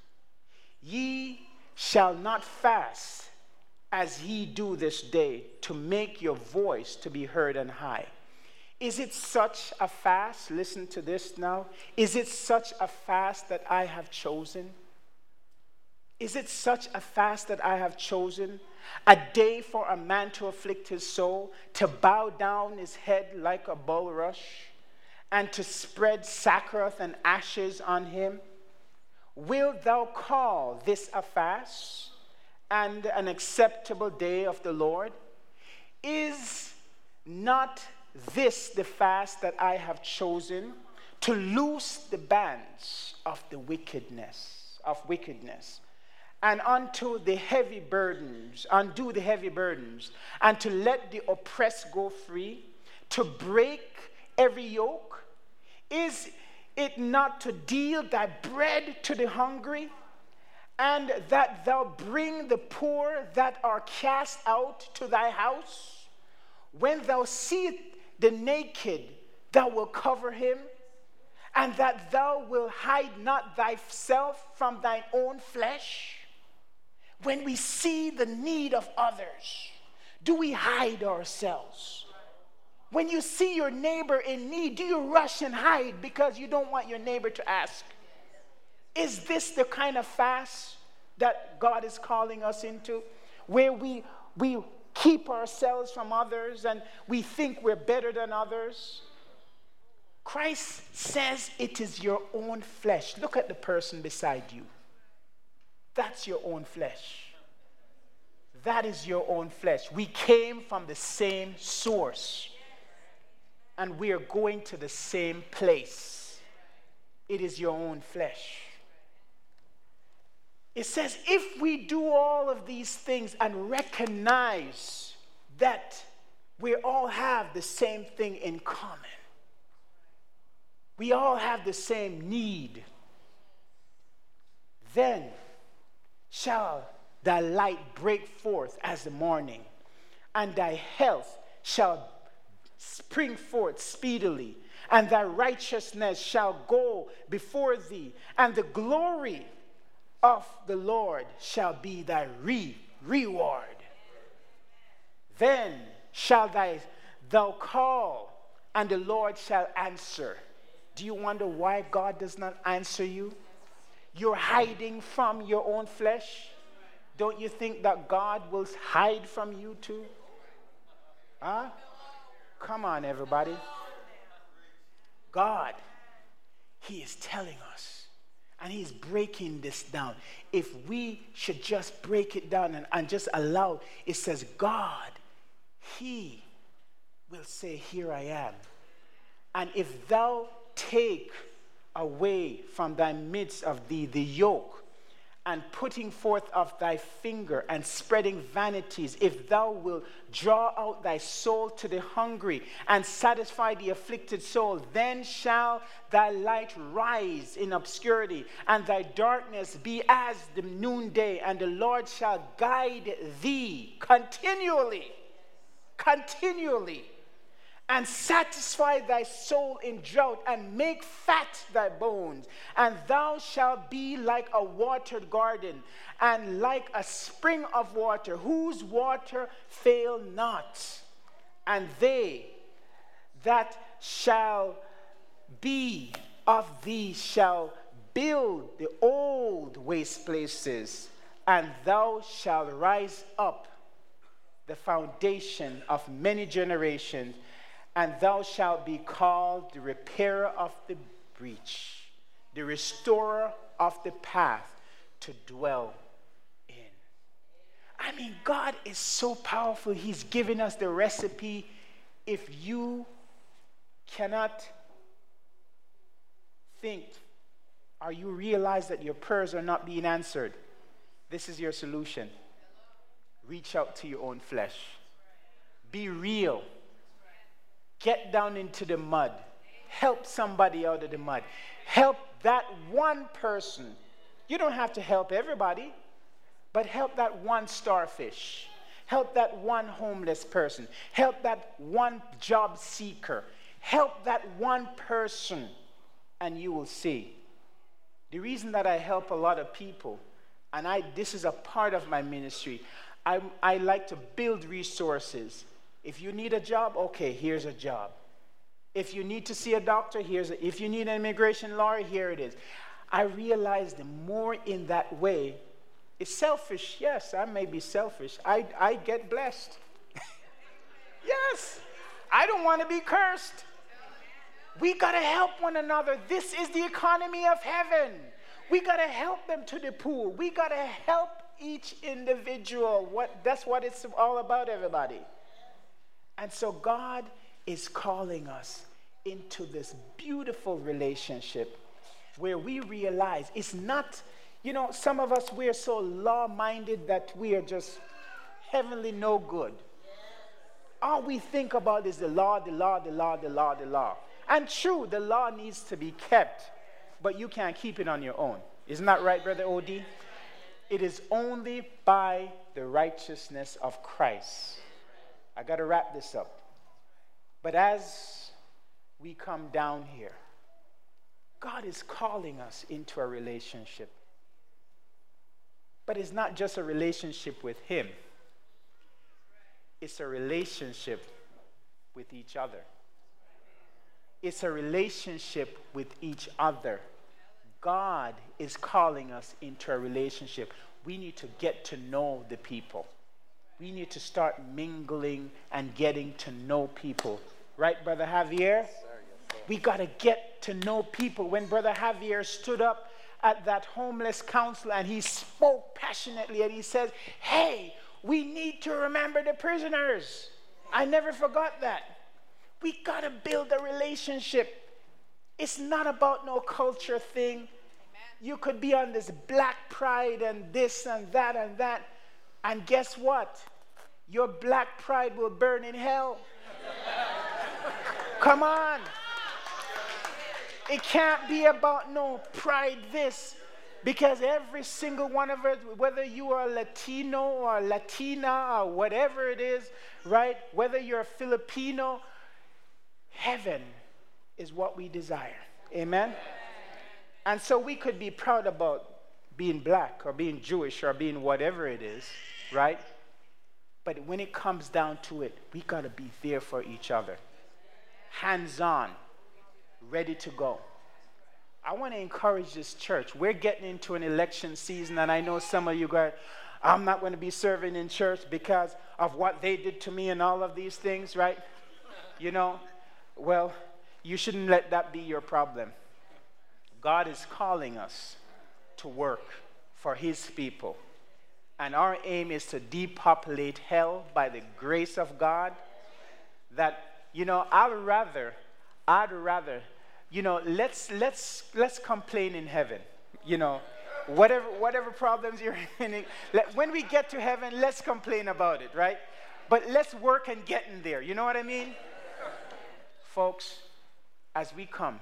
Ye shall not fast as ye do this day, to make your voice to be heard on high. Is it such a fast? Listen to this now. Is it such a fast that I have chosen? Is it such a fast that I have chosen? A day for a man to afflict his soul, to bow down his head like a bulrush, and to spread sackcloth and ashes on him? Wilt thou call this a fast and an acceptable day of the Lord? Is not this the fast that I have chosen to loose the bands of the wickedness of wickedness and unto the heavy burdens undo the heavy burdens and to let the oppressed go free to break every yoke. Is it not to deal thy bread to the hungry and that thou bring the poor that are cast out to thy house? When thou seest the naked, thou wilt cover him, and that thou wilt hide not thyself from thine own flesh. When we see the need of others, do we hide ourselves? When you see your neighbor in need, do you rush and hide because you don't want your neighbor to ask? Is this the kind of fast that God is calling us into? Where we, we keep ourselves from others and we think we're better than others. Christ says it is your own flesh. Look at the person beside you. That's your own flesh. That is your own flesh. We came from the same source and we are going to the same place. It is your own flesh. It says, if we do all of these things and recognize that we all have the same thing in common, we all have the same need, then shall thy light break forth as the morning, and thy health shall spring forth speedily, and thy righteousness shall go before thee, and the glory of the Lord shall be thy re- reward. Then shall thy, thou call, and the Lord shall answer. Do you wonder why God does not answer you? You're hiding from your own flesh. Don't you think that God will hide from you too? Huh? Come on, everybody. God, He is telling us and he's breaking this down. If we should just break it down and, and just allow, it says, God, he will say, Here I am. And if thou take away from thy midst of thee the yoke, and putting forth of thy finger and spreading vanities, if thou wilt draw out thy soul to the hungry and satisfy the afflicted soul, then shall thy light rise in obscurity and thy darkness be as the noonday, and the Lord shall guide thee continually, continually and satisfy thy soul in drought, and make fat thy bones. And thou shalt be like a watered garden, and like a spring of water, whose water fail not. And they that shall be of thee shall build the old waste places, and thou shalt rise up the foundation of many generations and thou shalt be called the repairer of the breach, the restorer of the path to dwell in. I mean, God is so powerful. He's given us the recipe. If you cannot think or you realize that your prayers are not being answered, this is your solution. Reach out to your own flesh. Be real Get down into the mud. help somebody out of the mud. Help that one person. You don't have to help everybody, but help that one starfish. Help that one homeless person. Help that one job seeker. Help that one person, and you will see. The reason that I help a lot of people, and I, this is a part of my ministry, I, I like to build resources. If you need a job, okay, here's a job. If you need to see a doctor, here's a, if you need an immigration lawyer, here it is. I realize the more in that way, it's selfish. Yes, I may be selfish. I, I get blessed. <laughs> yes, I don't want to be cursed. We got to help one another. This is the economy of heaven. We got to help them to the pool. We got to help each individual. What, that's what it's all about, everybody. And so God is calling us into this beautiful relationship where we realize it's not, you know, some of us, we're so law minded that we are just heavenly no good. All we think about is the law, the law, the law, the law, the law. And true, the law needs to be kept, but you can't keep it on your own. Isn't that right, Brother OD? It is only by the righteousness of Christ. I got to wrap this up. But as we come down here, God is calling us into a relationship. But it's not just a relationship with Him, it's a relationship with each other. It's a relationship with each other. God is calling us into a relationship. We need to get to know the people. We need to start mingling and getting to know people. Right, Brother Javier? We got to get to know people. When Brother Javier stood up at that homeless council and he spoke passionately and he says, Hey, we need to remember the prisoners. I never forgot that. We got to build a relationship. It's not about no culture thing. Amen. You could be on this black pride and this and that and that. And guess what? Your black pride will burn in hell. Come on. It can't be about no pride this. Because every single one of us, whether you are Latino or Latina or whatever it is, right? Whether you're a Filipino, heaven is what we desire. Amen? And so we could be proud about being black or being Jewish or being whatever it is, right? But when it comes down to it, we got to be there for each other. Hands on, ready to go. I want to encourage this church. We're getting into an election season, and I know some of you guys, I'm not going to be serving in church because of what they did to me and all of these things, right? You know, well, you shouldn't let that be your problem. God is calling us to work for His people. And our aim is to depopulate hell by the grace of God. That, you know, I'd rather, I'd rather, you know, let's, let's, let's complain in heaven. You know, whatever, whatever problems you're <laughs> in, when we get to heaven, let's complain about it, right? But let's work and get in there. You know what I mean? Folks, as we come,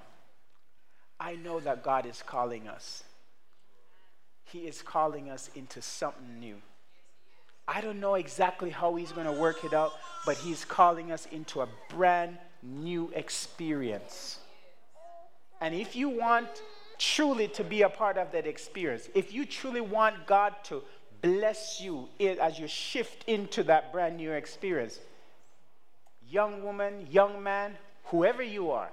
I know that God is calling us. He is calling us into something new. I don't know exactly how He's going to work it out, but He's calling us into a brand new experience. And if you want truly to be a part of that experience, if you truly want God to bless you as you shift into that brand new experience, young woman, young man, whoever you are,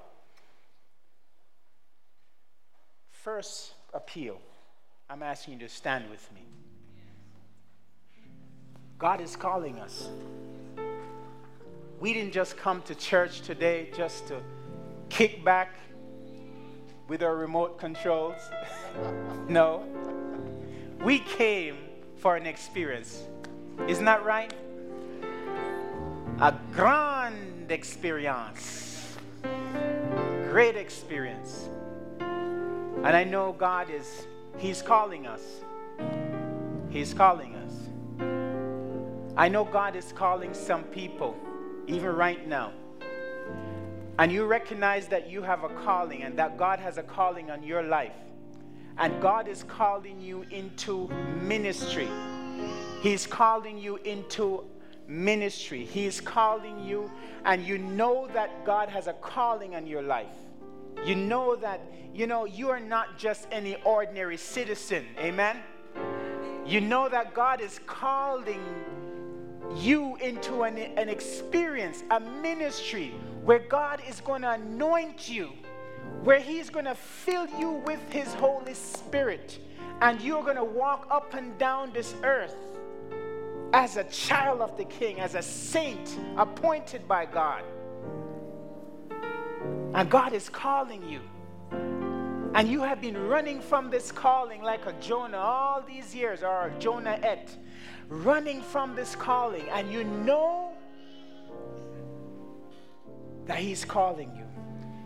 first appeal, I'm asking you to stand with me. God is calling us. We didn't just come to church today just to kick back with our remote controls. <laughs> no. We came for an experience. Isn't that right? A grand experience great experience. And I know God is, He's calling us. He's calling us. I know God is calling some people, even right now. and you recognize that you have a calling and that God has a calling on your life, and God is calling you into ministry, He's calling you into ministry, He's calling you, and you know that God has a calling on your life. You know that, you know, you are not just any ordinary citizen. Amen? You know that God is calling you into an, an experience, a ministry where God is going to anoint you, where He's going to fill you with His Holy Spirit, and you're going to walk up and down this earth as a child of the King, as a saint appointed by God. And God is calling you. And you have been running from this calling like a Jonah all these years, or a Jonah et, running from this calling. And you know that He's calling you.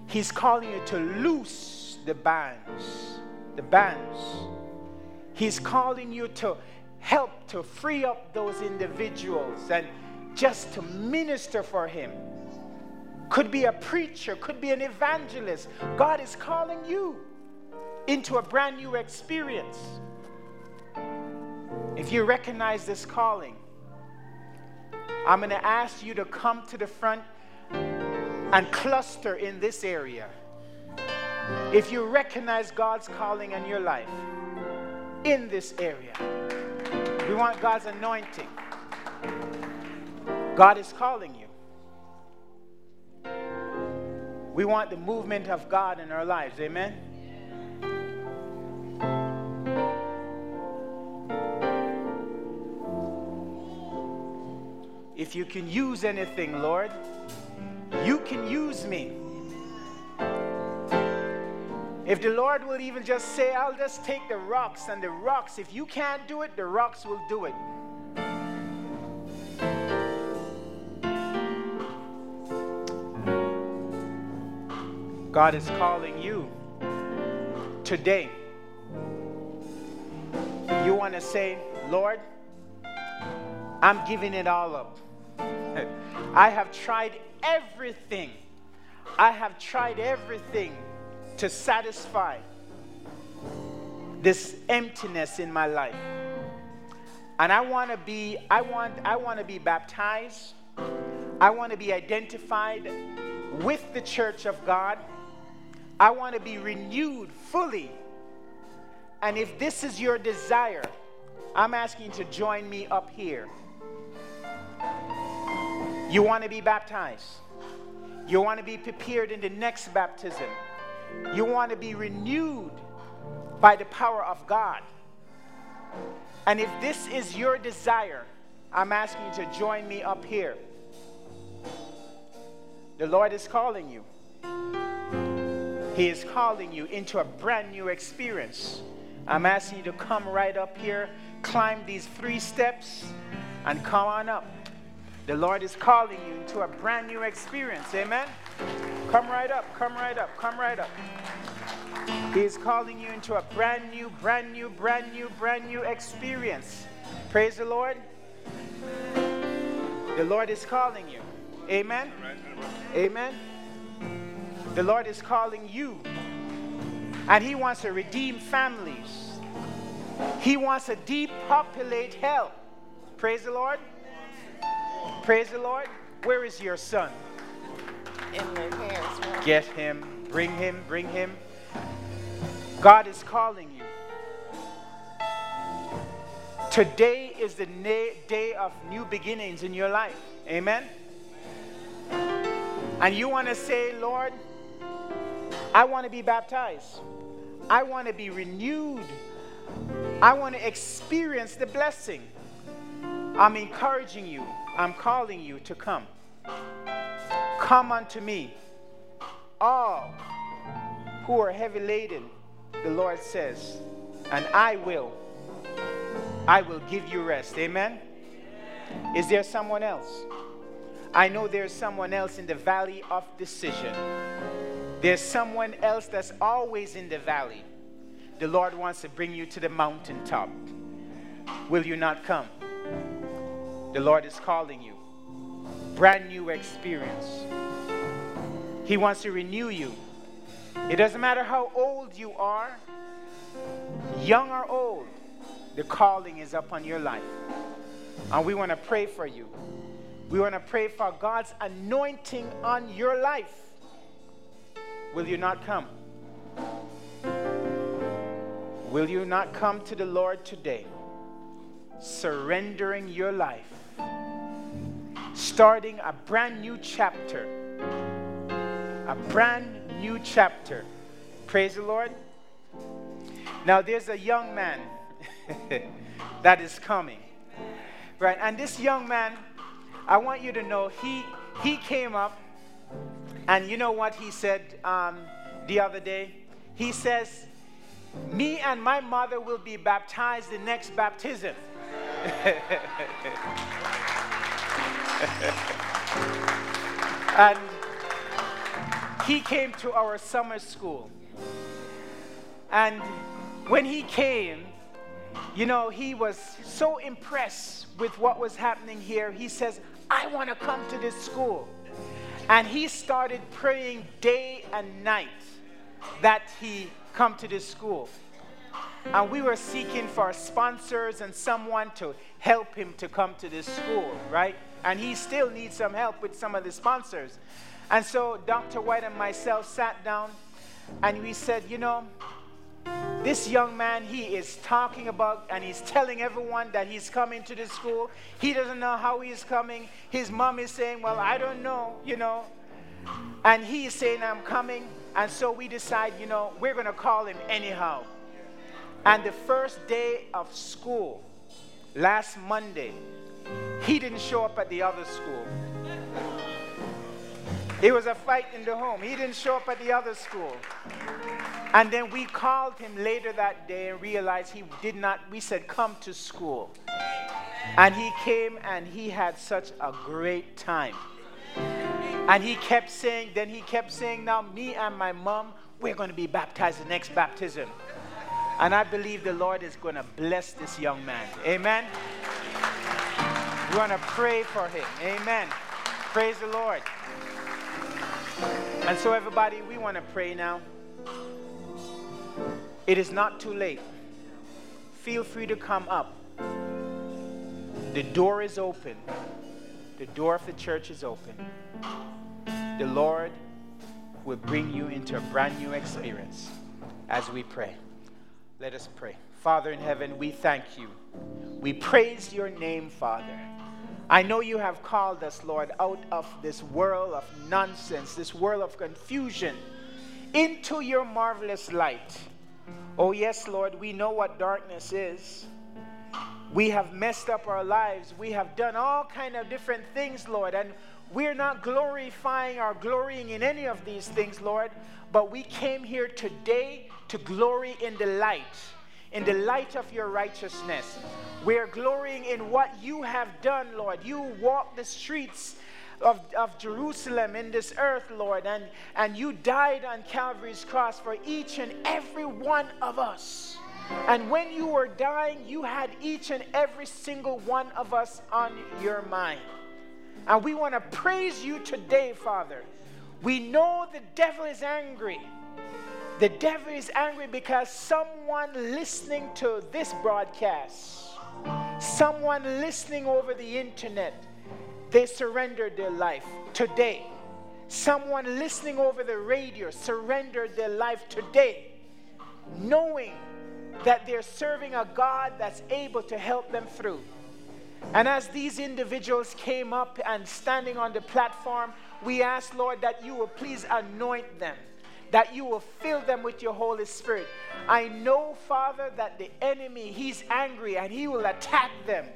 He's calling you to loose the bands, the bands. He's calling you to help to free up those individuals and just to minister for Him. Could be a preacher, could be an evangelist. God is calling you into a brand new experience. If you recognize this calling, I'm going to ask you to come to the front and cluster in this area. If you recognize God's calling in your life in this area, we want God's anointing. God is calling you. We want the movement of God in our lives. Amen. If you can use anything, Lord, you can use me. If the Lord will even just say, I'll just take the rocks, and the rocks, if you can't do it, the rocks will do it. God is calling you today. You want to say, Lord, I'm giving it all up. <laughs> I have tried everything. I have tried everything to satisfy this emptiness in my life. And I want to be I want I want to be baptized. I want to be identified with the church of God. I want to be renewed fully. And if this is your desire, I'm asking you to join me up here. You want to be baptized. You want to be prepared in the next baptism. You want to be renewed by the power of God. And if this is your desire, I'm asking you to join me up here. The Lord is calling you. He is calling you into a brand new experience. I'm asking you to come right up here, climb these three steps, and come on up. The Lord is calling you into a brand new experience. Amen. Come right up, come right up, come right up. He is calling you into a brand new, brand new, brand new, brand new experience. Praise the Lord. The Lord is calling you. Amen. Amen. The Lord is calling you. And He wants to redeem families. He wants to depopulate hell. Praise the Lord. Praise the Lord. Where is your son? In their room. Get him, bring him, bring him. God is calling you. Today is the day of new beginnings in your life. Amen. And you want to say, Lord, I want to be baptized. I want to be renewed. I want to experience the blessing. I'm encouraging you. I'm calling you to come. Come unto me, all who are heavy laden, the Lord says, and I will. I will give you rest. Amen. Is there someone else? I know there's someone else in the valley of decision. There's someone else that's always in the valley. The Lord wants to bring you to the mountaintop. Will you not come? The Lord is calling you. Brand new experience. He wants to renew you. It doesn't matter how old you are, young or old, the calling is upon your life. And we want to pray for you. We want to pray for God's anointing on your life. Will you not come? Will you not come to the Lord today, surrendering your life, starting a brand new chapter? A brand new chapter. Praise the Lord. Now, there's a young man <laughs> that is coming. Right? And this young man, I want you to know, he, he came up, and you know what he said um, the other day? He says, Me and my mother will be baptized the next baptism. <laughs> and he came to our summer school. And when he came, you know, he was so impressed with what was happening here. He says, I want to come to this school. And he started praying day and night that he come to this school. And we were seeking for sponsors and someone to help him to come to this school, right? And he still needs some help with some of the sponsors. And so Dr. White and myself sat down and we said, you know, this young man, he is talking about and he's telling everyone that he's coming to the school. He doesn't know how he's coming. His mom is saying, Well, I don't know, you know. And he is saying, I'm coming. And so we decide, you know, we're going to call him anyhow. And the first day of school, last Monday, he didn't show up at the other school. It was a fight in the home. He didn't show up at the other school. And then we called him later that day and realized he did not, we said, come to school. And he came and he had such a great time. And he kept saying, then he kept saying, now me and my mom, we're going to be baptized the next baptism. And I believe the Lord is going to bless this young man. Amen. We want to pray for him. Amen. Praise the Lord. And so, everybody, we want to pray now. It is not too late. Feel free to come up. The door is open. The door of the church is open. The Lord will bring you into a brand new experience as we pray. Let us pray. Father in heaven, we thank you. We praise your name, Father. I know you have called us, Lord, out of this world of nonsense, this world of confusion, into your marvelous light. Oh, yes, Lord, we know what darkness is. We have messed up our lives. We have done all kind of different things, Lord, and we're not glorifying or glorying in any of these things, Lord, but we came here today to glory in the light in the light of your righteousness. We're glorying in what you have done, Lord. You walked the streets of, of Jerusalem in this earth, Lord, and, and you died on Calvary's cross for each and every one of us. And when you were dying, you had each and every single one of us on your mind. And we want to praise you today, Father. We know the devil is angry. The devil is angry because someone listening to this broadcast, someone listening over the internet, they surrendered their life today. Someone listening over the radio surrendered their life today, knowing that they're serving a God that's able to help them through. And as these individuals came up and standing on the platform, we ask, Lord, that you will please anoint them that you will fill them with your Holy Spirit. I know, Father, that the enemy, he's angry and he will attack them.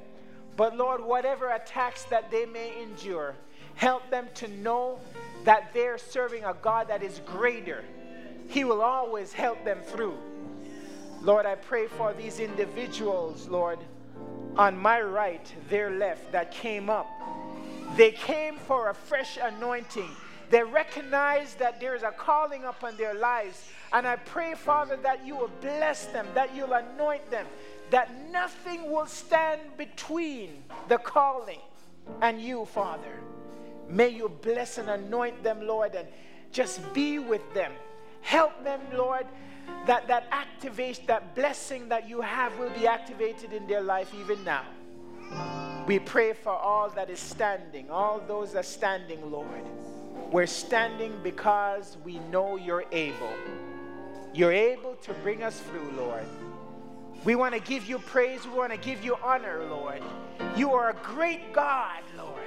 But Lord, whatever attacks that they may endure, help them to know that they're serving a God that is greater. He will always help them through. Lord, I pray for these individuals, Lord, on my right, their left, that came up. They came for a fresh anointing. They recognize that there is a calling upon their lives. And I pray, Father, that you will bless them, that you'll anoint them, that nothing will stand between the calling and you, Father. May you bless and anoint them, Lord, and just be with them. Help them, Lord, that that activation, that blessing that you have will be activated in their life even now. We pray for all that is standing, all those that are standing, Lord. We're standing because we know you're able. You're able to bring us through, Lord. We want to give you praise. We want to give you honor, Lord. You are a great God, Lord.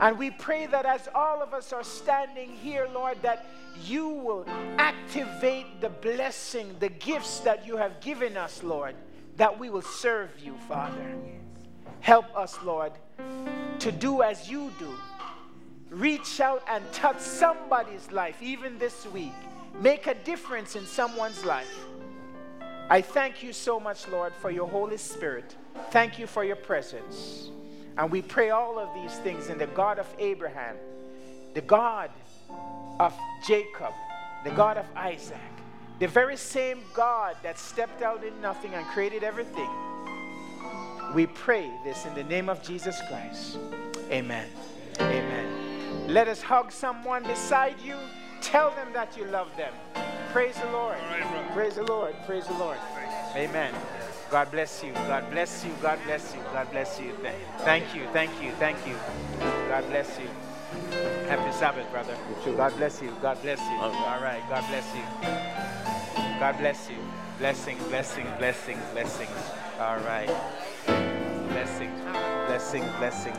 And we pray that as all of us are standing here, Lord, that you will activate the blessing, the gifts that you have given us, Lord, that we will serve you, Father. Help us, Lord, to do as you do. Reach out and touch somebody's life, even this week. Make a difference in someone's life. I thank you so much, Lord, for your Holy Spirit. Thank you for your presence. And we pray all of these things in the God of Abraham, the God of Jacob, the God of Isaac, the very same God that stepped out in nothing and created everything. We pray this in the name of Jesus Christ. Amen. Amen. Let us hug someone beside you. Tell them that you love them. Praise the Lord. Praise the Lord. Praise the Lord. Amen. God bless you. God bless you. God bless you. God bless you. Thank you. Thank you. Thank you. God bless you. Happy Sabbath, brother. God bless you. God bless you. All right. God bless you. God bless you. Blessings, blessings, blessings, blessings. All right. Blessings, blessings, blessings.